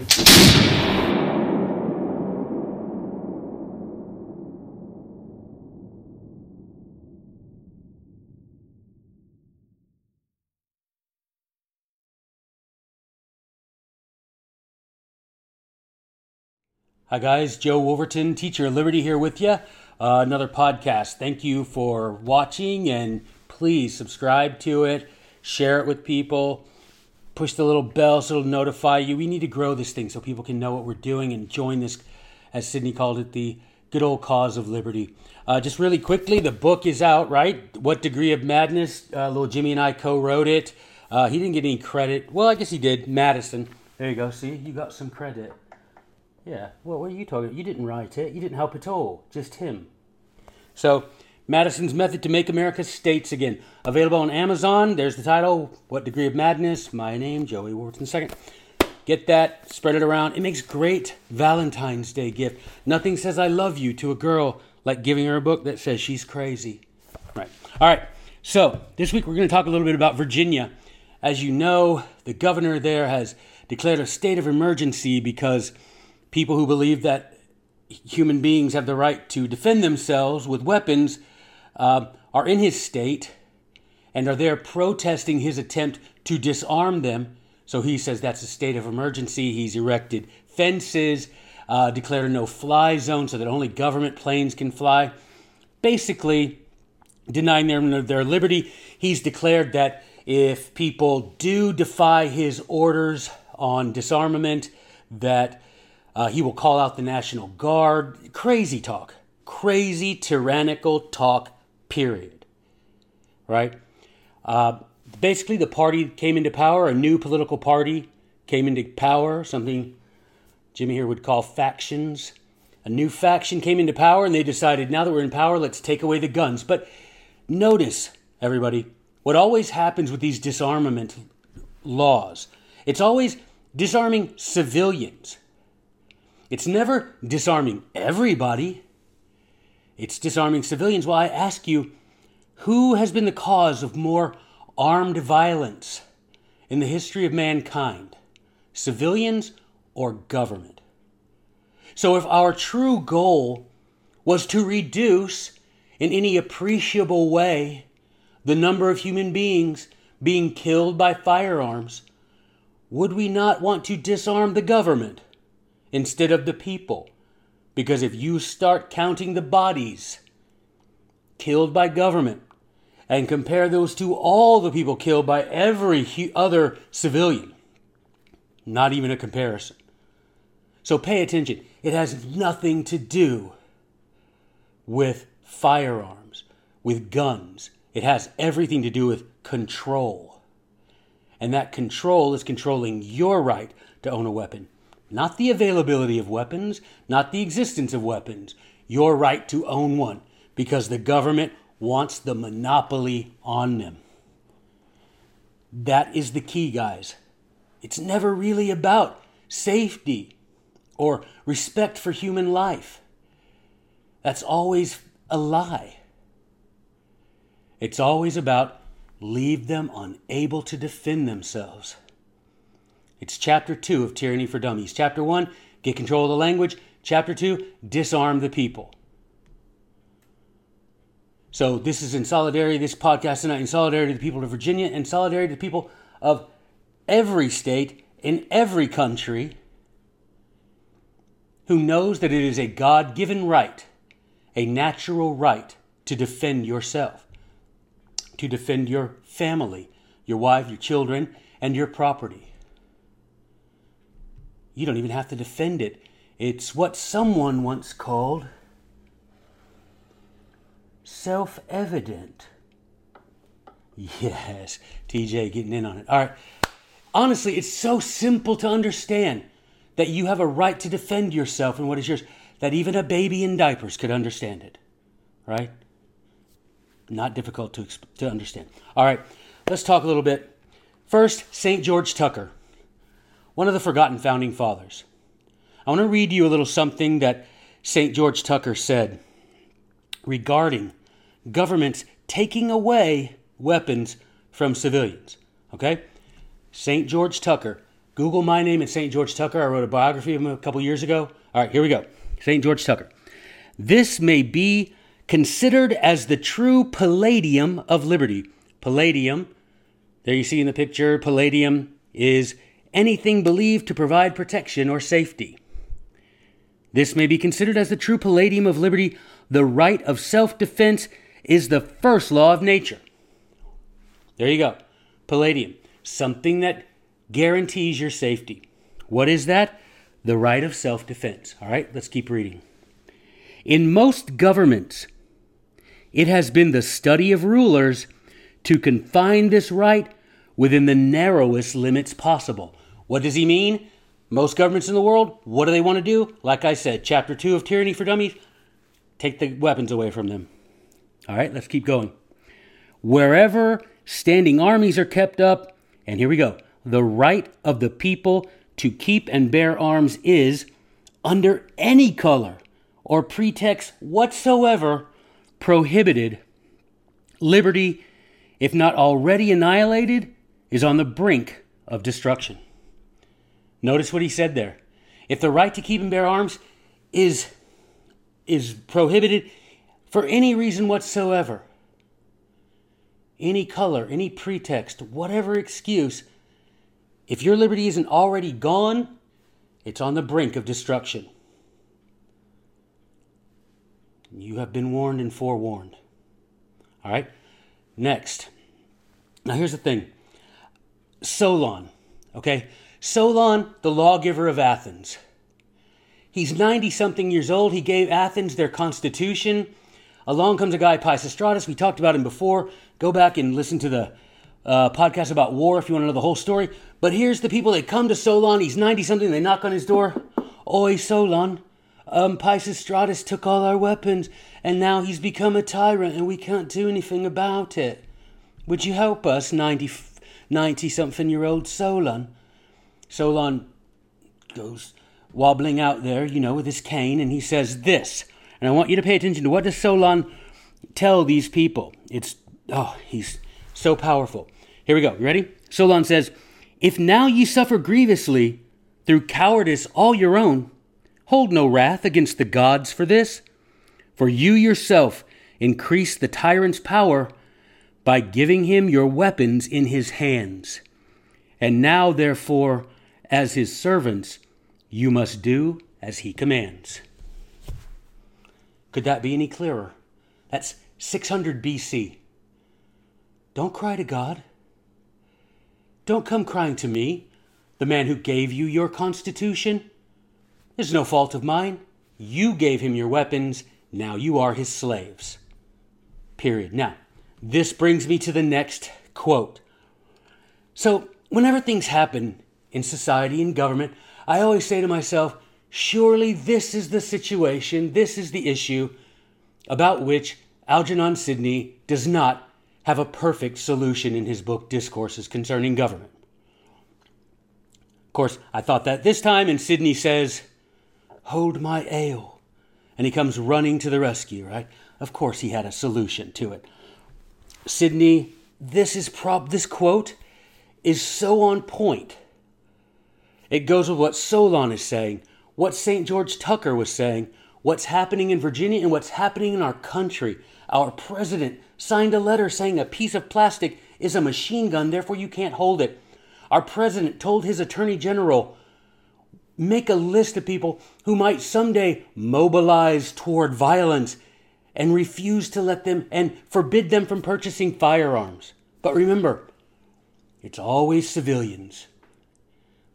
Hi, guys. Joe Wolverton, Teacher of Liberty, here with you. Uh, another podcast. Thank you for watching, and please subscribe to it, share it with people, push the little bell so it'll notify you. We need to grow this thing so people can know what we're doing and join this, as Sydney called it, the good old cause of liberty. Uh, just really quickly, the book is out, right? What Degree of Madness? Uh, little Jimmy and I co wrote it. Uh, he didn't get any credit. Well, I guess he did. Madison. There you go. See, you got some credit. Yeah. Well, what are you talking? You didn't write it. You didn't help at all. Just him. So, Madison's Method to Make America States Again. Available on Amazon. There's the title. What Degree of Madness? My name, Joe A. Wolverton Second. Get that. Spread it around. It makes great Valentine's Day gift. Nothing says I love you to a girl like giving her a book that says she's crazy. Right. All right. So this week we're going to talk a little bit about Virginia. As you know, the governor there has declared a state of emergency because people who believe that human beings have the right to defend themselves with weapons uh, are in his state and are there protesting his attempt to disarm them. So he says that's a state of emergency. He's erected fences, uh, declared a no fly zone so that only government planes can fly. Basically, denying them their liberty. He's declared that if people do defy his orders on disarmament, that uh, he will call out the National Guard. Crazy talk. Crazy, tyrannical talk, period. Right? Uh, basically, the party came into power, a new political party came into power, something Jimmy here would call factions. A new faction came into power, and they decided now that we're in power, let's take away the guns. But notice, everybody, what always happens with these disarmament laws, it's always disarming civilians. It's never disarming everybody. It's disarming civilians. Well, I ask you, who has been the cause of more armed violence in the history of mankind? Civilians or government? So, if our true goal was to reduce in any appreciable way the number of human beings being killed by firearms, would we not want to disarm the government? instead of the people. Because if you start counting the bodies killed by government and compare those to all the people killed by every other civilian, not even a comparison. So pay attention. It has nothing to do with firearms, with guns. It has everything to do with control. And that control is controlling your right to own a weapon not the availability of weapons, not the existence of weapons, your right to own one, because the government wants the monopoly on them. That is the key, guys. It's never really about safety or respect for human life. That's always a lie. It's always about leave them unable to defend themselves. It's chapter 2 of Tyranny for Dummies. Chapter 1, get control of the language. Chapter 2, disarm the people. So this is in solidarity, this podcast tonight, in solidarity to the people of Virginia, and solidarity to the people of every state in every country who knows that it is a God given right, a natural right to defend yourself, to defend your family, your wife, your children, and your property. You don't even have to defend it. It's what someone once called self evident. Yes, TJ getting in on it. All right. Honestly, it's so simple to understand that you have a right to defend yourself and what is yours, that even a baby in diapers could understand it. Right? Not difficult to, to understand. All right, let's talk a little bit. First, St. George Tucker one of the forgotten founding fathers. I want to read you a little something that St. George Tucker said regarding governments taking away weapons from civilians. Okay? St. George Tucker, Google my name and St. George Tucker. I wrote a biography of him a couple years ago. All right, here we go. St. George Tucker. This may be considered as the true palladium of liberty. Palladium, there you see in the picture, palladium is anything believed to provide protection or safety. This may be considered as the true palladium of liberty. The right of self defense is the first law of nature. There you go. Palladium, something that guarantees your safety. What is that? The right of self defense. All right, let's keep reading. In most governments, it has been the study of rulers to confine this right within the narrowest limits possible. What does he mean? Most governments in the world, what do they want to do? Like I said, chapter 2 of Tyranny for Dummies, take the weapons away from them. All right, let's keep going. Wherever standing armies are kept up, and here we go the right of the people to keep and bear arms is, under any color or pretext whatsoever, prohibited. Liberty, if not already annihilated, is on the brink of destruction. Notice what he said there. If the right to keep and bear arms is, is prohibited for any reason whatsoever, any color, any pretext, whatever excuse, if your liberty isn't already gone, it's on the brink of destruction. You have been warned and forewarned. All right? Next. Now, here's the thing Solon, okay? Solon, the lawgiver of Athens. He's 90 something years old. He gave Athens their constitution. Along comes a guy, Pisistratus. We talked about him before. Go back and listen to the uh, podcast about war if you want to know the whole story. But here's the people that come to Solon. He's 90 something. They knock on his door. Oi, Solon. Um, Pisistratus took all our weapons, and now he's become a tyrant, and we can't do anything about it. Would you help us, 90, 90 something year old Solon? Solon goes wobbling out there, you know, with his cane, and he says this. And I want you to pay attention to what does Solon tell these people. It's oh, he's so powerful. Here we go. You ready? Solon says, If now ye suffer grievously through cowardice all your own, hold no wrath against the gods for this, for you yourself increase the tyrant's power by giving him your weapons in his hands. And now, therefore, as his servants, you must do as he commands. Could that be any clearer? That's 600 BC. Don't cry to God. Don't come crying to me, the man who gave you your constitution. There's no fault of mine. You gave him your weapons. Now you are his slaves. Period. Now, this brings me to the next quote. So, whenever things happen in society and government, I always say to myself, surely this is the situation, this is the issue about which Algernon Sidney does not have a perfect solution in his book Discourses Concerning Government. Of course, I thought that this time, and Sidney says, Hold my ale. And he comes running to the rescue, right? Of course, he had a solution to it. Sidney, this is prob this quote is so on point it goes with what Solon is saying, what St. George Tucker was saying, what's happening in Virginia and what's happening in our country. Our president signed a letter saying a piece of plastic is a machine gun, therefore you can't hold it. Our president told his attorney general, make a list of people who might someday mobilize toward violence and refuse to let them and forbid them from purchasing firearms. But remember, it's always civilians.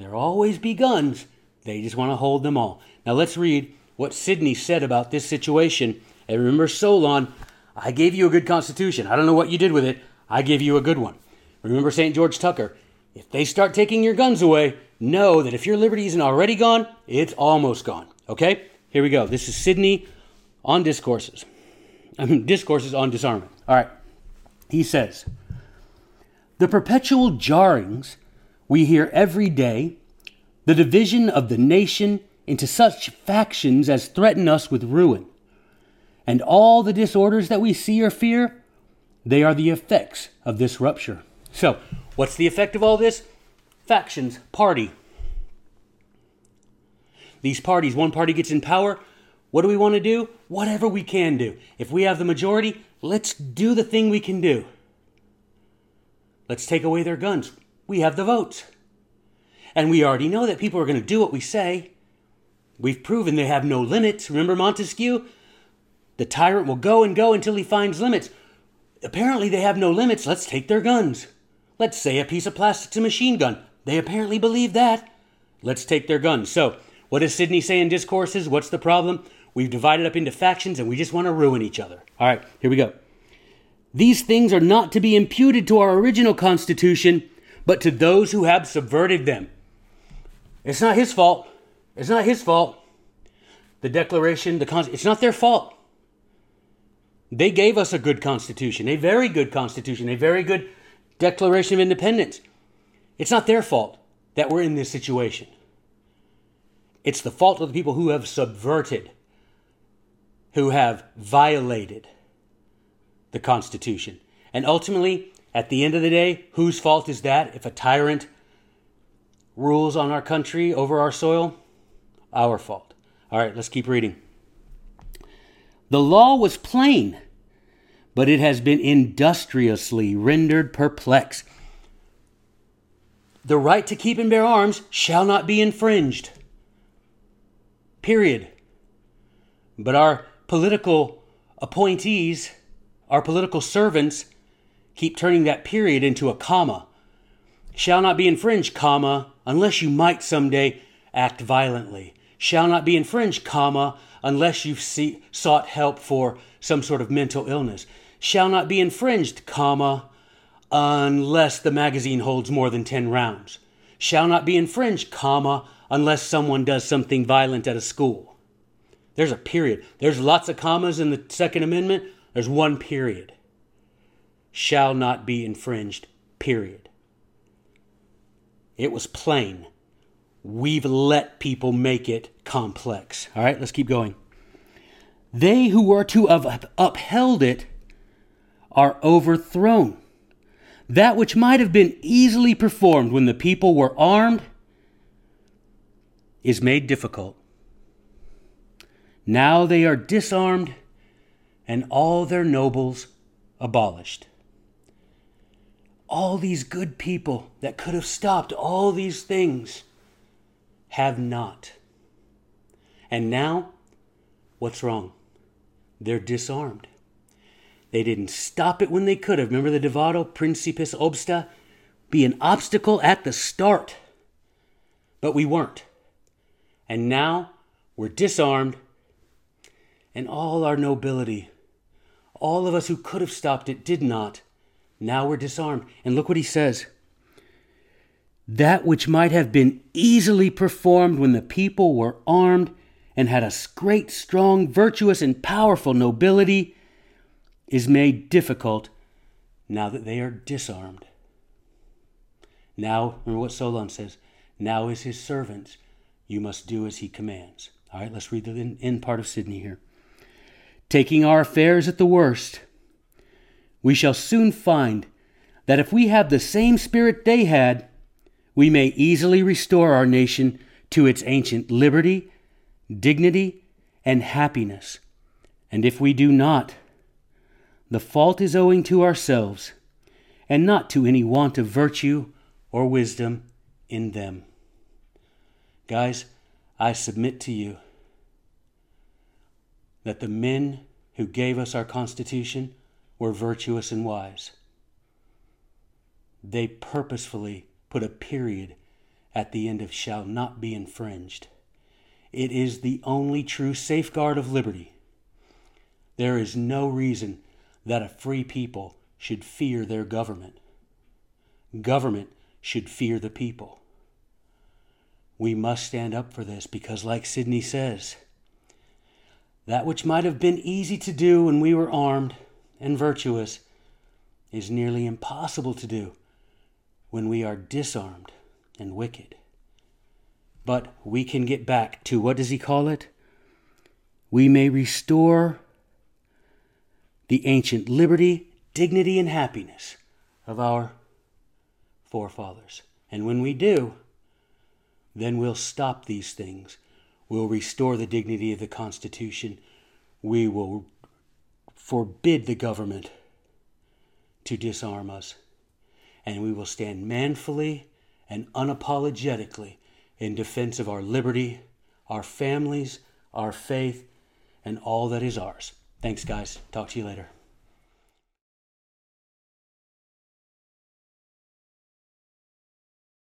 There always be guns. They just want to hold them all. Now let's read what Sidney said about this situation. And remember, Solon, I gave you a good constitution. I don't know what you did with it. I gave you a good one. Remember St. George Tucker. If they start taking your guns away, know that if your liberty isn't already gone, it's almost gone. Okay? Here we go. This is Sidney on discourses. I mean, discourses on disarmament. All right. He says, The perpetual jarrings we hear every day, the division of the nation into such factions as threaten us with ruin, and all the disorders that we see or fear, they are the effects of this rupture. So, what's the effect of all this? Factions, party, these parties, one party gets in power. What do we want to do? Whatever we can do. If we have the majority, let's do the thing we can do. Let's take away their guns. We have the votes. And we already know that people are going to do what we say. We've proven they have no limits. Remember Montesquieu? The tyrant will go and go until he finds limits. Apparently, they have no limits. Let's take their guns. Let's say a piece of plastic's a machine gun. They apparently believe that. Let's take their guns. So, what does Sidney say in discourses? What's the problem? We've divided up into factions and we just want to ruin each other. All right, here we go. These things are not to be imputed to our original Constitution, but to those who have subverted them. It's not his fault. It's not his fault. The Declaration, the Constitution, it's not their fault. They gave us a good Constitution, a very good Constitution, a very good Declaration of Independence. It's not their fault that we're in this situation. It's the fault of the people who have subverted, who have violated the Constitution. And ultimately, at the end of the day, whose fault is that if a tyrant rules on our country over our soil? Our fault. All right, let's keep reading. The law was plain, but it has been industriously rendered perplex. The right to keep and bear arms shall not be infringed. Period. But our political appointees, our political servants, keep turning that period into a comma. Shall not be infringed, comma, unless you might someday act violently. Shall not be infringed, comma, unless you've see, sought help for some sort of mental illness. Shall not be infringed, comma, unless the magazine holds more than 10 rounds. Shall not be infringed, comma, unless someone does something violent at a school. There's a period. There's lots of commas in the Second Amendment. There's one period. Shall not be infringed, period. It was plain. We've let people make it complex. All right, let's keep going. They who were to have upheld it are overthrown. That which might have been easily performed when the people were armed is made difficult. Now they are disarmed and all their nobles abolished all these good people that could have stopped all these things have not. And now, what's wrong? They're disarmed. They didn't stop it when they could have. Remember the Divato Principiis Obsta? Be an obstacle at the start. But we weren't. And now we're disarmed, and all our nobility, all of us who could have stopped it, did not now we're disarmed. And look what he says that which might have been easily performed when the people were armed and had a great, strong, virtuous, and powerful nobility is made difficult now that they are disarmed. Now, remember what Solon says now is his servants, you must do as he commands. All right, let's read the end part of Sidney here. Taking our affairs at the worst, we shall soon find that if we have the same spirit they had, we may easily restore our nation to its ancient liberty, dignity, and happiness. And if we do not, the fault is owing to ourselves, and not to any want of virtue or wisdom in them. Guys, I submit to you that the men who gave us our Constitution were virtuous and wise. They purposefully put a period at the end of shall not be infringed. It is the only true safeguard of liberty. There is no reason that a free people should fear their government. Government should fear the people. We must stand up for this because, like Sidney says, that which might have been easy to do when we were armed and virtuous is nearly impossible to do when we are disarmed and wicked. But we can get back to what does he call it? We may restore the ancient liberty, dignity, and happiness of our forefathers. And when we do, then we'll stop these things. We'll restore the dignity of the Constitution. We will forbid the government to disarm us. And we will stand manfully and unapologetically in defense of our liberty, our families, our faith, and all that is ours. Thanks, guys. Talk to you later.